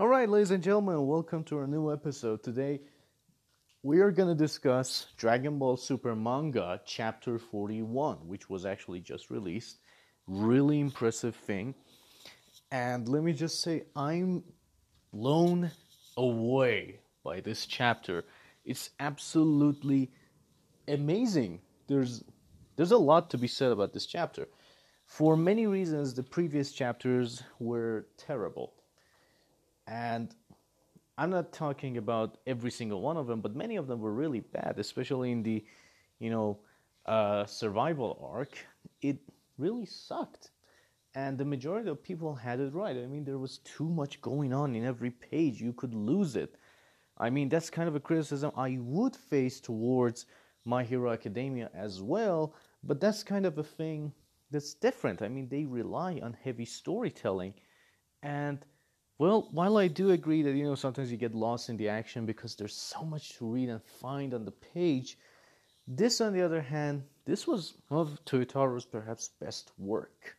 All right, ladies and gentlemen, welcome to our new episode. Today, we are going to discuss Dragon Ball Super manga chapter 41, which was actually just released. Really impressive thing. And let me just say, I'm blown away by this chapter. It's absolutely amazing. There's there's a lot to be said about this chapter. For many reasons, the previous chapters were terrible. And I'm not talking about every single one of them, but many of them were really bad, especially in the, you know, uh, survival arc. It really sucked. And the majority of people had it right. I mean, there was too much going on in every page. You could lose it. I mean, that's kind of a criticism I would face towards My Hero Academia as well, but that's kind of a thing that's different. I mean, they rely on heavy storytelling. And, well, while I do agree that, you know, sometimes you get lost in the action because there's so much to read and find on the page, this, on the other hand, this was one of Toyotaro's perhaps best work.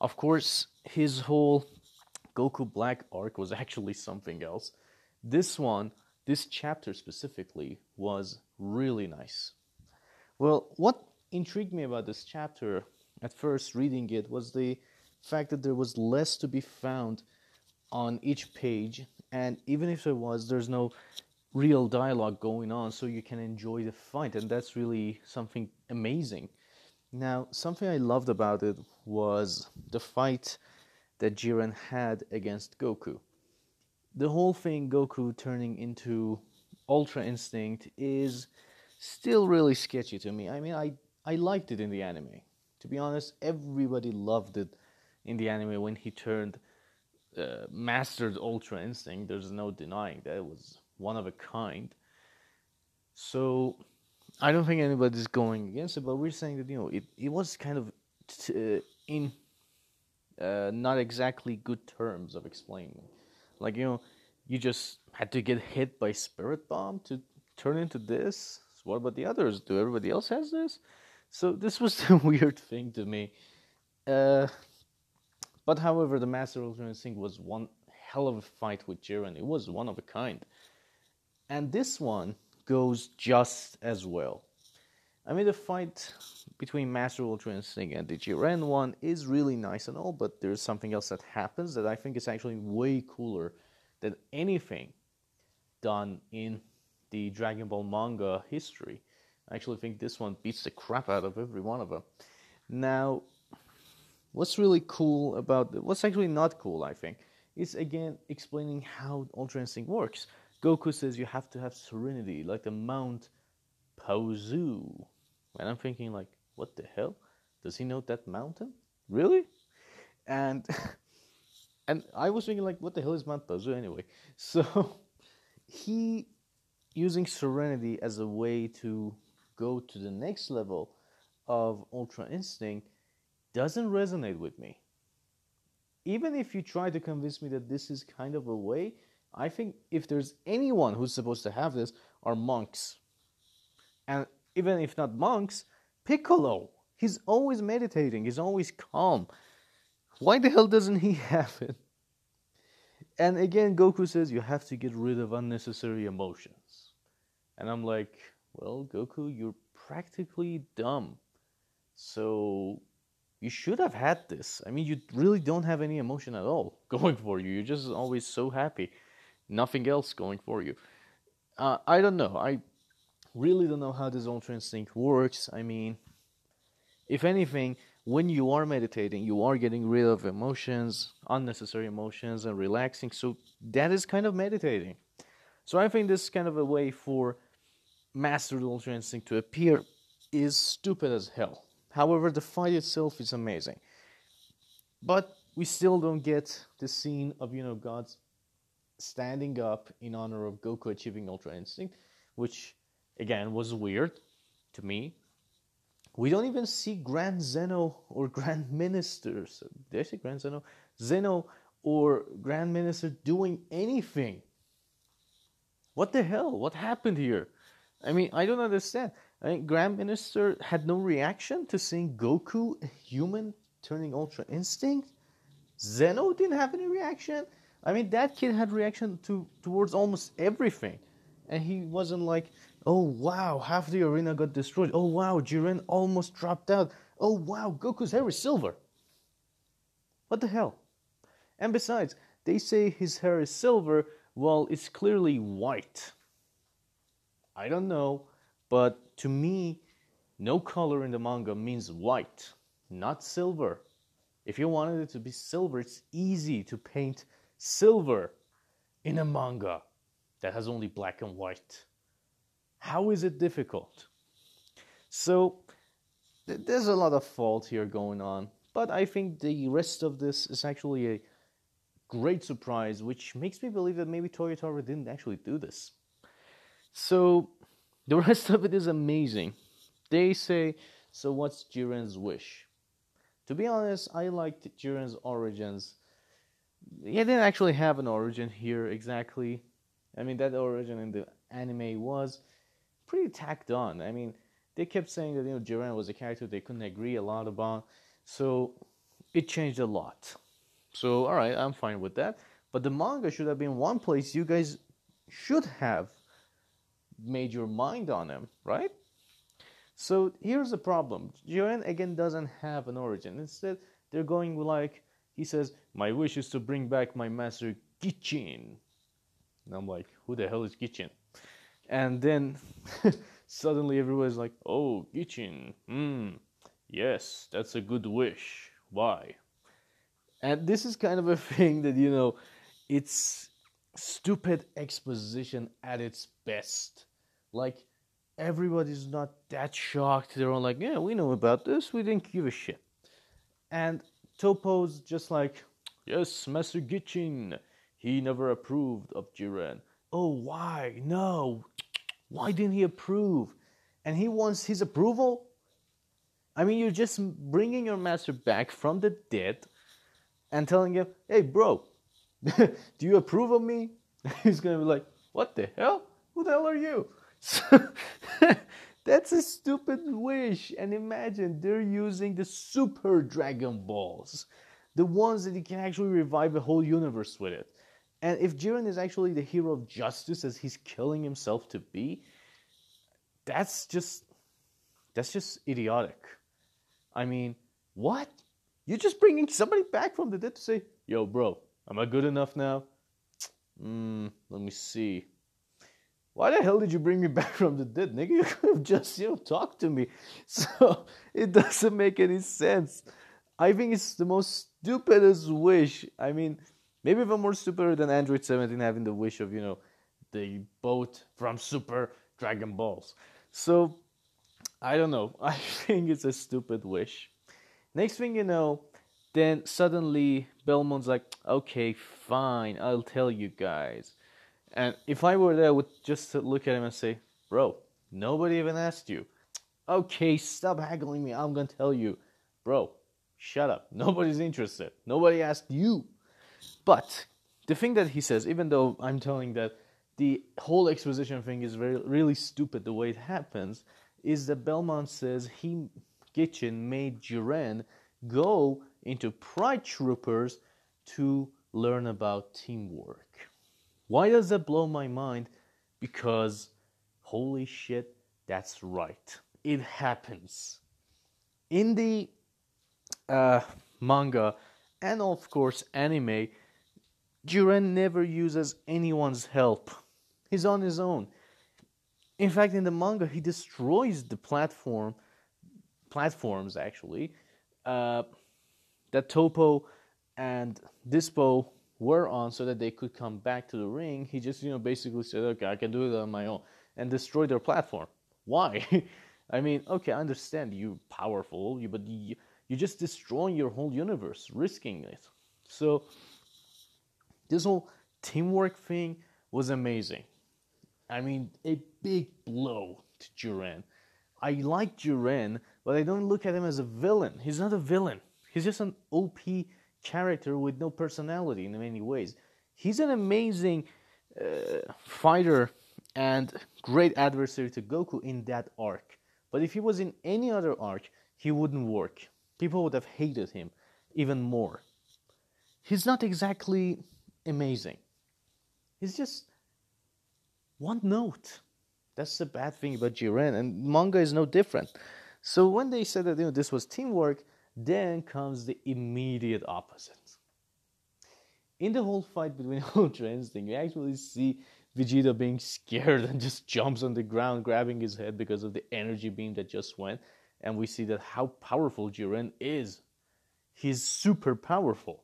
Of course, his whole Goku Black arc was actually something else. This one, this chapter specifically, was really nice. Well, what intrigued me about this chapter at first reading it was the fact that there was less to be found on each page, and even if there was, there's no real dialogue going on, so you can enjoy the fight, and that's really something amazing. Now, something I loved about it was the fight that Jiren had against Goku. The whole thing, Goku turning into Ultra Instinct, is still really sketchy to me. I mean, I, I liked it in the anime. To be honest, everybody loved it in the anime when he turned uh, mastered Ultra Instinct. There's no denying that it was one of a kind. So I don't think anybody's going against it, but we're saying that you know it, it was kind of t- uh, in uh, not exactly good terms of explaining. Like you know, you just had to get hit by Spirit Bomb to turn into this. So what about the others? Do everybody else has this? So this was a weird thing to me. Uh, but however, the Master Ultra Instinct was one hell of a fight with Jiren. It was one of a kind. And this one goes just as well. I mean, the fight between Master Ultra Instinct and the Jiren one is really nice and all, but there's something else that happens that I think is actually way cooler than anything done in the Dragon Ball manga history. I actually think this one beats the crap out of every one of them. Now, what's really cool about what's actually not cool, I think, is again explaining how Ultra Instinct works. Goku says you have to have serenity, like the Mount Paozu. And I'm thinking, like, what the hell? Does he know that mountain? Really? And and I was thinking, like, what the hell is Mount Paozu anyway? So he using serenity as a way to go to the next level of Ultra Instinct doesn't resonate with me. Even if you try to convince me that this is kind of a way, I think if there's anyone who's supposed to have this, are monks. And even if not monks, Piccolo. He's always meditating, he's always calm. Why the hell doesn't he have it? And again, Goku says you have to get rid of unnecessary emotions. And I'm like, well, Goku, you're practically dumb. So you should have had this. I mean, you really don't have any emotion at all going for you. You're just always so happy. Nothing else going for you. Uh, I don't know. I really don't know how this ultra instinct works. I mean, if anything, when you are meditating, you are getting rid of emotions, unnecessary emotions, and relaxing. So that is kind of meditating. So I think this is kind of a way for Master Ultra Instinct to appear is stupid as hell. However, the fight itself is amazing. But we still don't get the scene of, you know, God's standing up in honor of Goku achieving Ultra Instinct, which again was weird to me. We don't even see Grand Zeno or Grand Minister. Did I say Grand Zeno? Zeno or Grand Minister doing anything. What the hell? What happened here? I mean, I don't understand. I mean, Grand Minister had no reaction to seeing Goku, a human, turning Ultra Instinct. Zeno didn't have any reaction. I mean, that kid had reaction to towards almost everything, and he wasn't like, "Oh wow, half the arena got destroyed. Oh wow, Jiren almost dropped out. Oh wow, Goku's hair is silver." What the hell? And besides, they say his hair is silver, well, it's clearly white. I don't know, but to me, no color in the manga means white, not silver. If you wanted it to be silver, it's easy to paint silver in a manga that has only black and white. How is it difficult? So, th- there's a lot of fault here going on, but I think the rest of this is actually a great surprise, which makes me believe that maybe Toyotarou didn't actually do this. So, the rest of it is amazing. They say, so what's Jiren's wish? To be honest, I liked Jiren's origins he didn't actually have an origin here exactly. I mean, that origin in the anime was pretty tacked on. I mean, they kept saying that you know Jiren was a character they couldn't agree a lot about, so it changed a lot. So all right, I'm fine with that. But the manga should have been one place you guys should have made your mind on him, right? So here's the problem: Jiren again doesn't have an origin. Instead, they're going like he says, My wish is to bring back my master Gichin. And I'm like, Who the hell is Gichin? And then suddenly everyone's like, Oh, Gichin. Hmm. Yes, that's a good wish. Why? And this is kind of a thing that, you know, it's stupid exposition at its best. Like, everybody's not that shocked. They're all like, yeah, we know about this. We didn't give a shit. And Topo's just like, yes, Master Gichin, he never approved of Jiren. Oh, why? No. Why didn't he approve? And he wants his approval? I mean, you're just bringing your master back from the dead and telling him, hey, bro, do you approve of me? He's going to be like, what the hell? Who the hell are you? So that's a stupid wish. And imagine they're using the super Dragon Balls, the ones that you can actually revive a whole universe with it. And if Jiren is actually the hero of justice as he's killing himself to be, that's just that's just idiotic. I mean, what? You're just bringing somebody back from the dead to say, "Yo, bro, am I good enough now?" Hmm, let me see why the hell did you bring me back from the dead, nigga? You could have just, you know, talked to me. So it doesn't make any sense. I think it's the most stupidest wish. I mean, maybe even more stupider than Android 17 having the wish of, you know, the boat from Super Dragon Balls. So I don't know. I think it's a stupid wish. Next thing you know, then suddenly Belmod's like, okay, fine, I'll tell you guys. And if I were there, I would just look at him and say, Bro, nobody even asked you. Okay, stop haggling me. I'm going to tell you. Bro, shut up. Nobody's interested. Nobody asked you. But the thing that he says, even though I'm telling that the whole exposition thing is very really stupid the way it happens, is that Belmod says he Gichin made Jiren go into Pride Troopers to learn about teamwork. Why does that blow my mind? Because holy shit, that's right. It happens. In the uh, manga and of course anime, Jiren never uses anyone's help. He's on his own. In fact, in the manga, he destroys the platform, platforms actually, uh, that Topo and Dyspo were on so that they could come back to the ring, he just, you know, basically said, okay, I can do it on my own and destroy their platform. Why? I mean, okay, I understand you powerful, you but you, you're just destroying your whole universe, risking it. So, this whole teamwork thing was amazing. I mean, a big blow to Jiren. I like Jiren, but I don't look at him as a villain. He's not a villain. He's just an OP character with no personality in many ways. He's an amazing uh, fighter and great adversary to Goku in that arc. But if he was in any other arc, he wouldn't work. People would have hated him even more. He's not exactly amazing. He's just one note. That's the bad thing about Jiren, and manga is no different. So when they said that you know this was teamwork, then comes the immediate opposite. In the whole fight between Ultra Instinct, you actually see Vegeta being scared and just jumps on the ground, grabbing his head because of the energy beam that just went. And we see that how powerful Jiren is. He's super powerful.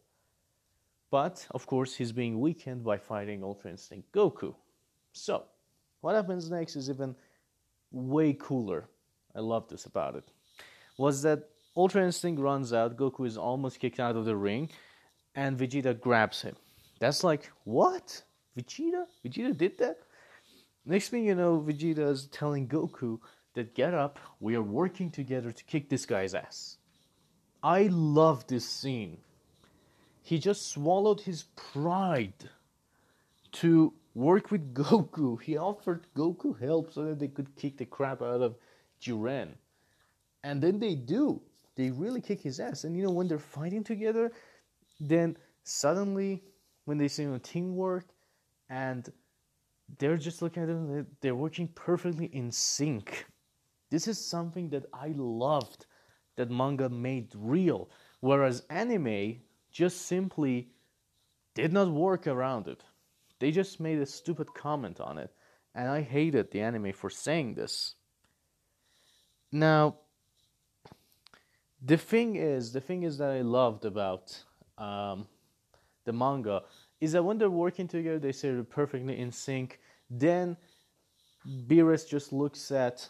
But, of course, he's being weakened by fighting Ultra Instinct Goku. So, what happens next is even way cooler. I love this about it. Was that Ultra Instinct runs out, Goku is almost kicked out of the ring, and Vegeta grabs him. That's like, what? Vegeta? Vegeta did that? Next thing you know, Vegeta is telling Goku that get up, we are working together to kick this guy's ass. I love this scene. He just swallowed his pride to work with Goku. He offered Goku help so that they could kick the crap out of Jiren. And then they do. They really kick his ass. And you know, when they're fighting together, then suddenly, when they see you know, teamwork, and they're just looking at them, they're working perfectly in sync. This is something that I loved that manga made real, whereas anime just simply did not work around it. They just made a stupid comment on it, and I hated the anime for saying this. Now, the thing is, the thing is that I loved about um, the manga is that when they're working together, they say they're perfectly in sync. Then Beerus just looks at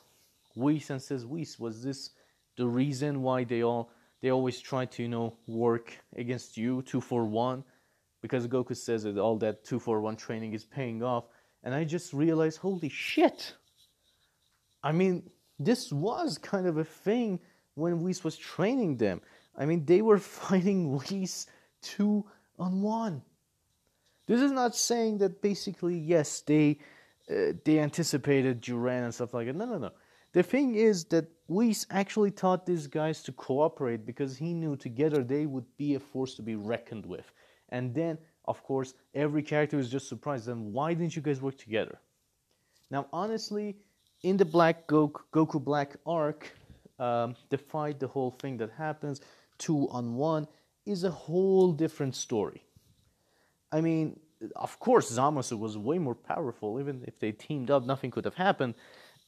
Whis and says, Whis, was this the reason why they all they always try to you know work against you two for one? Because Goku says that all that two for one training is paying off, and I just realized, holy shit! I mean, this was kind of a thing when Whis was training them. I mean, they were fighting Whis two on one. This is not saying that basically yes they uh, they anticipated Duran and stuff like that. No, no, no. The thing is that Whis actually taught these guys to cooperate because he knew together they would be a force to be reckoned with. And then, of course, every character was just surprised. Then why didn't you guys work together? Now, honestly, in the Black Goku, Goku Black arc, um, the fight, the whole thing that happens, two on one, is a whole different story. I mean, of course, Zamasu was way more powerful. Even if they teamed up, nothing could have happened.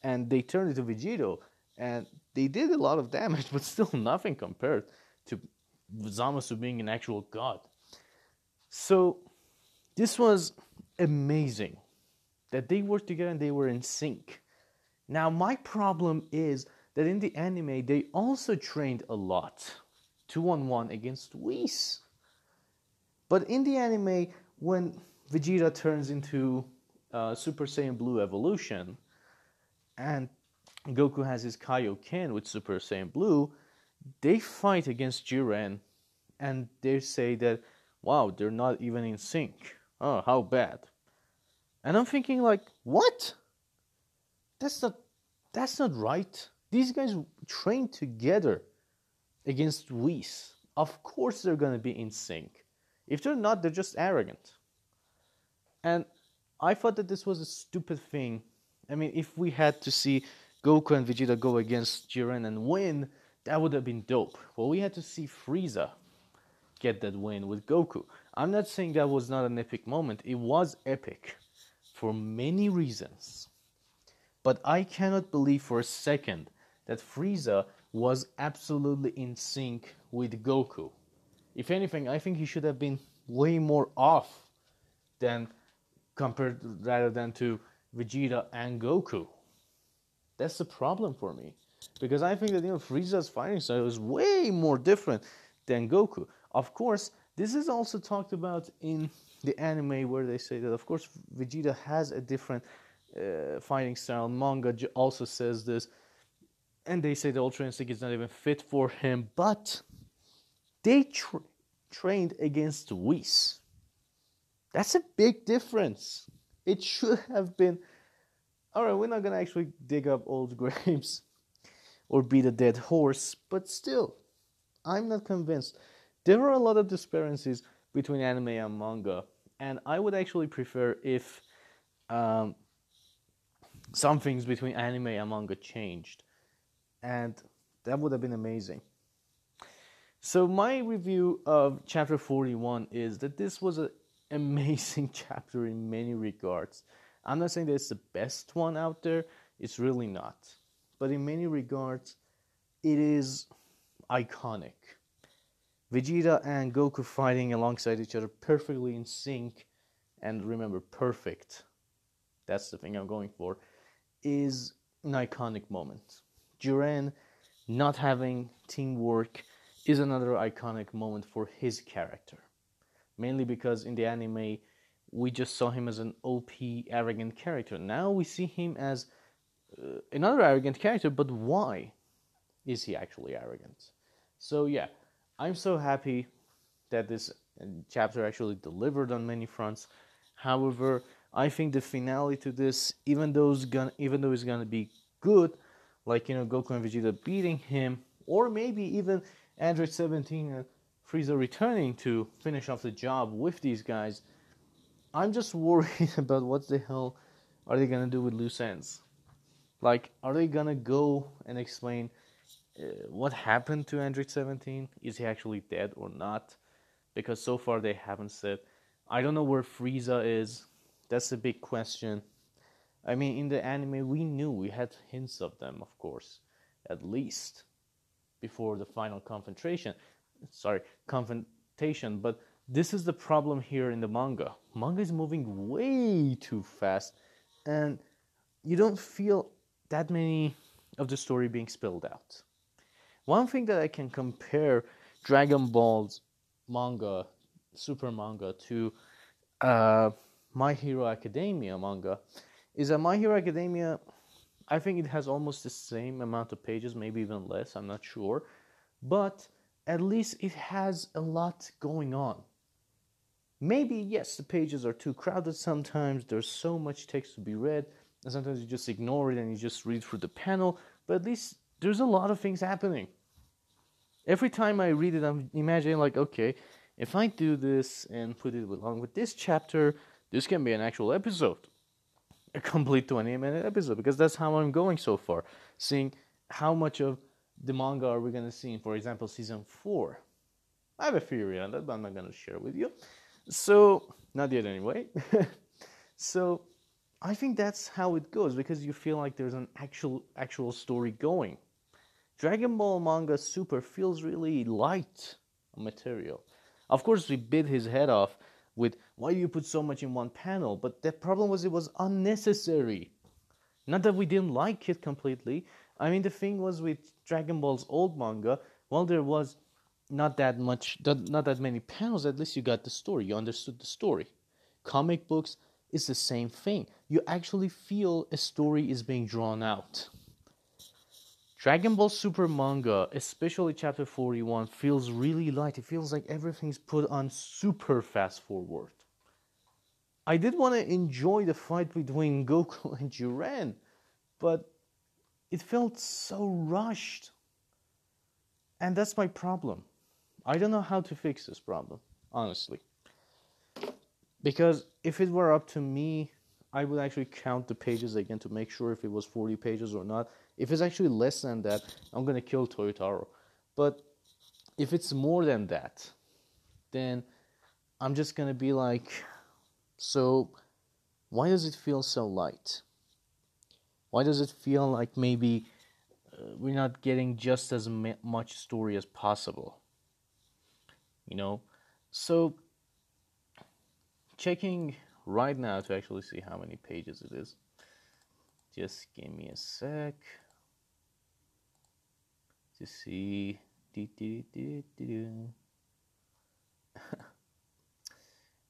And they turned into Vegito, and they did a lot of damage, but still nothing compared to Zamasu being an actual god. So, this was amazing that they worked together and they were in sync. Now, my problem is that in the anime, they also trained a lot two on one against Whis. But in the anime, when Vegeta turns into uh, Super Saiyan Blue evolution, and Goku has his Kaioken with Super Saiyan Blue, they fight against Jiren, and they say that, wow, they're not even in sync. Oh, how bad. And I'm thinking like, what? That's not that's not right. These guys train together against Whis. Of course they're gonna be in sync. If they're not, they're just arrogant. And I thought that this was a stupid thing. I mean, if we had to see Goku and Vegeta go against Jiren and win, that would have been dope. Well, we had to see Frieza get that win with Goku. I'm not saying that was not an epic moment. It was epic for many reasons. But I cannot believe for a second that Frieza was absolutely in sync with Goku. If anything, I think he should have been way more off than compared rather than to Vegeta and Goku. That's the problem for me. Because I think that you know Frieza's fighting style is way more different than Goku. Of course, this is also talked about in the anime where they say that of course Vegeta has a different uh, fighting style. Manga also says this, and they say the Ultra Instinct is not even fit for him. But they tra- trained against Whis. That's a big difference. It should have been all right, we're not to actually dig up old graves or beat a dead horse, but still, I'm not convinced. There are a lot of disparities between anime and manga, and I would actually prefer if um, some things between anime and manga changed, and that would have been amazing. So my review of chapter 41 is that this was an amazing chapter in many regards. I'm not saying that it's the best one out there, it's really not. But in many regards, it is iconic. Vegeta and Goku fighting alongside each other perfectly in sync, and remember, perfect. That's the thing I'm going for. Is an iconic moment. Jiren not having teamwork is another iconic moment for his character. Mainly because in the anime, we just saw him as an OP, arrogant character. Now we see him as uh, another arrogant character, but why is he actually arrogant? So, yeah, I'm so happy that this uh, chapter actually delivered on many fronts. However, I think the finale to this, even though it's gonna, even though it's gonna be good, like you know Goku and Vegeta beating him, or maybe even Android 17 and Frieza returning to finish off the job with these guys, I'm just worried about what the hell are they gonna do with loose ends. Like, are they gonna go and explain uh, what happened to Android 17? Is he actually dead or not? Because so far they haven't said. I don't know where Frieza is. That's a big question. I mean, in the anime, we knew we had hints of them, of course, at least before the final confrontation. Sorry, confrontation. But this is the problem here in the manga. Manga is moving way too fast, and you don't feel that many of the story being spilled out. One thing that I can compare Dragon Ball's manga, super manga, to uh, My Hero Academia manga is that My Hero Academia, I think it has almost the same amount of pages, maybe even less, I'm not sure. But at least it has a lot going on. Maybe, yes, the pages are too crowded sometimes, there's so much text to be read, and sometimes you just ignore it and you just read through the panel, but at least there's a lot of things happening. Every time I read it, I'm imagining, like, okay, if I do this and put it along with this chapter, this can be an actual episode a complete 20 minute episode because that's how I'm going so far. Seeing how much of the manga are we going to see in, for example, season 4. I have a theory on that, but I'm not going to share with you. So, not yet anyway. so, I think that's how it goes because you feel like there's an actual actual story going. Dragon Ball manga Super feels really light material. Of course, we bit his head off with why do you put so much in one panel? But the problem was it was unnecessary. Not that we didn't like it completely. I mean, the thing was with Dragon Ball's old manga, while there was not that much, not that many panels, at least you got the story. You understood the story. Comic books is the same thing. You actually feel a story is being drawn out. Dragon Ball Super manga, especially chapter 41, feels really light. It feels like everything's put on super fast forward. I did want to enjoy the fight between Goku and Jiren, but it felt so rushed. And that's my problem. I don't know how to fix this problem, honestly. Because if it were up to me, I would actually count the pages again to make sure if it was 40 pages or not. If it's actually less than that, I'm gonna kill Toyotaro. But if it's more than that, then I'm just gonna be like, so why does it feel so light? Why does it feel like maybe uh, we're not getting just as much story as possible? You know? So, checking right now to actually see how many pages it is. Just give me a sec to see.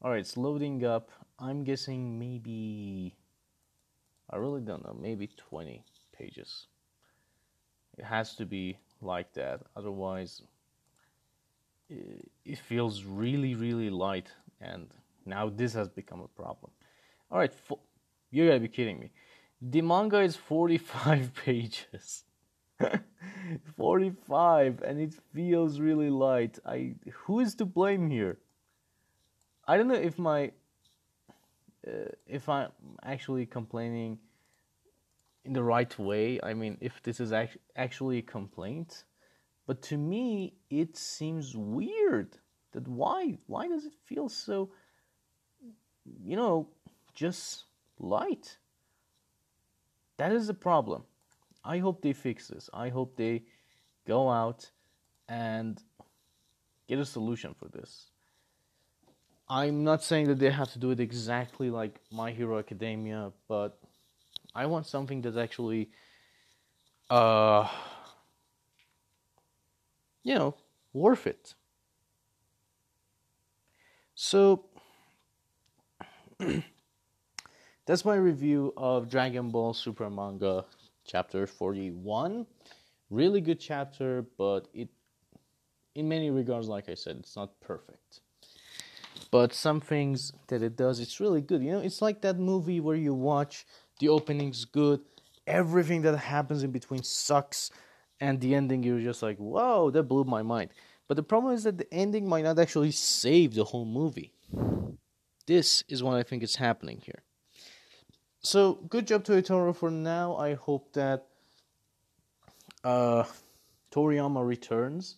Alright, it's loading up. I'm guessing maybe. I really don't know. Maybe 20 pages. It has to be like that. Otherwise, it feels really, really light. And now this has become a problem. Alright, fo- you gotta be kidding me. The manga is 45 pages. 45 and it feels really light. I who is to blame here? I don't know if my uh, if I'm actually complaining in the right way. I mean, if this is act- actually a complaint, but to me, it seems weird that why why does it feel so you know just light that is the problem i hope they fix this. I hope they go out and get a solution for this. I'm not saying that they have to do it exactly like my hero academia but i want something that's actually uh you know worth it. So that's my review of Dragon Ball Super Manga chapter 41. Really good chapter, but it in many regards like I said, it's not perfect. But some things that it does, it's really good. You know, it's like that movie where you watch the opening's good, everything that happens in between sucks, and the ending you're just like, "Whoa, that blew my mind." But the problem is that the ending might not actually save the whole movie. This is what I think is happening here. So, good job to Itaro for now. I hope that uh, Toriyama returns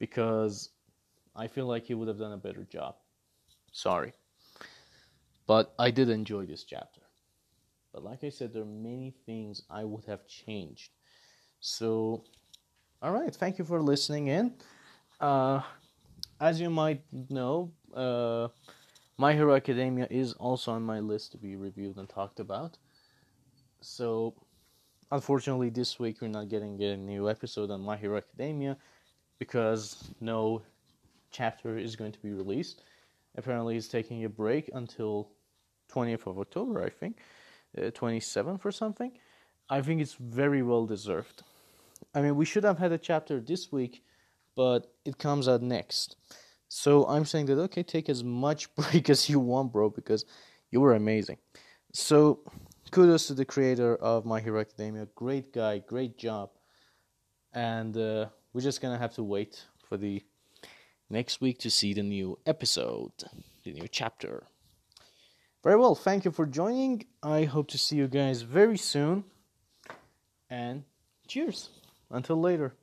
because I feel like he would have done a better job. Sorry. But I did enjoy this chapter. But like I said, there are many things I would have changed. So, all right, thank you for listening in. Uh, as you might know, uh, My Hero Academia is also on my list to be reviewed and talked about. So, unfortunately, this week we're not getting a new episode on My Hero Academia because no chapter is going to be released. Apparently, it's taking a break until 20th of October, I think, uh, 27th or something. I think it's very well deserved. I mean, we should have had a chapter this week but it comes out next. So I'm saying that okay, take as much break as you want, bro, because you were amazing. So kudos to the creator of My Hero Academia. Great guy, great job. And uh, we're just gonna have to wait for the next week to see the new episode, the new chapter. Very well, thank you for joining. I hope to see you guys very soon. And cheers. Until later.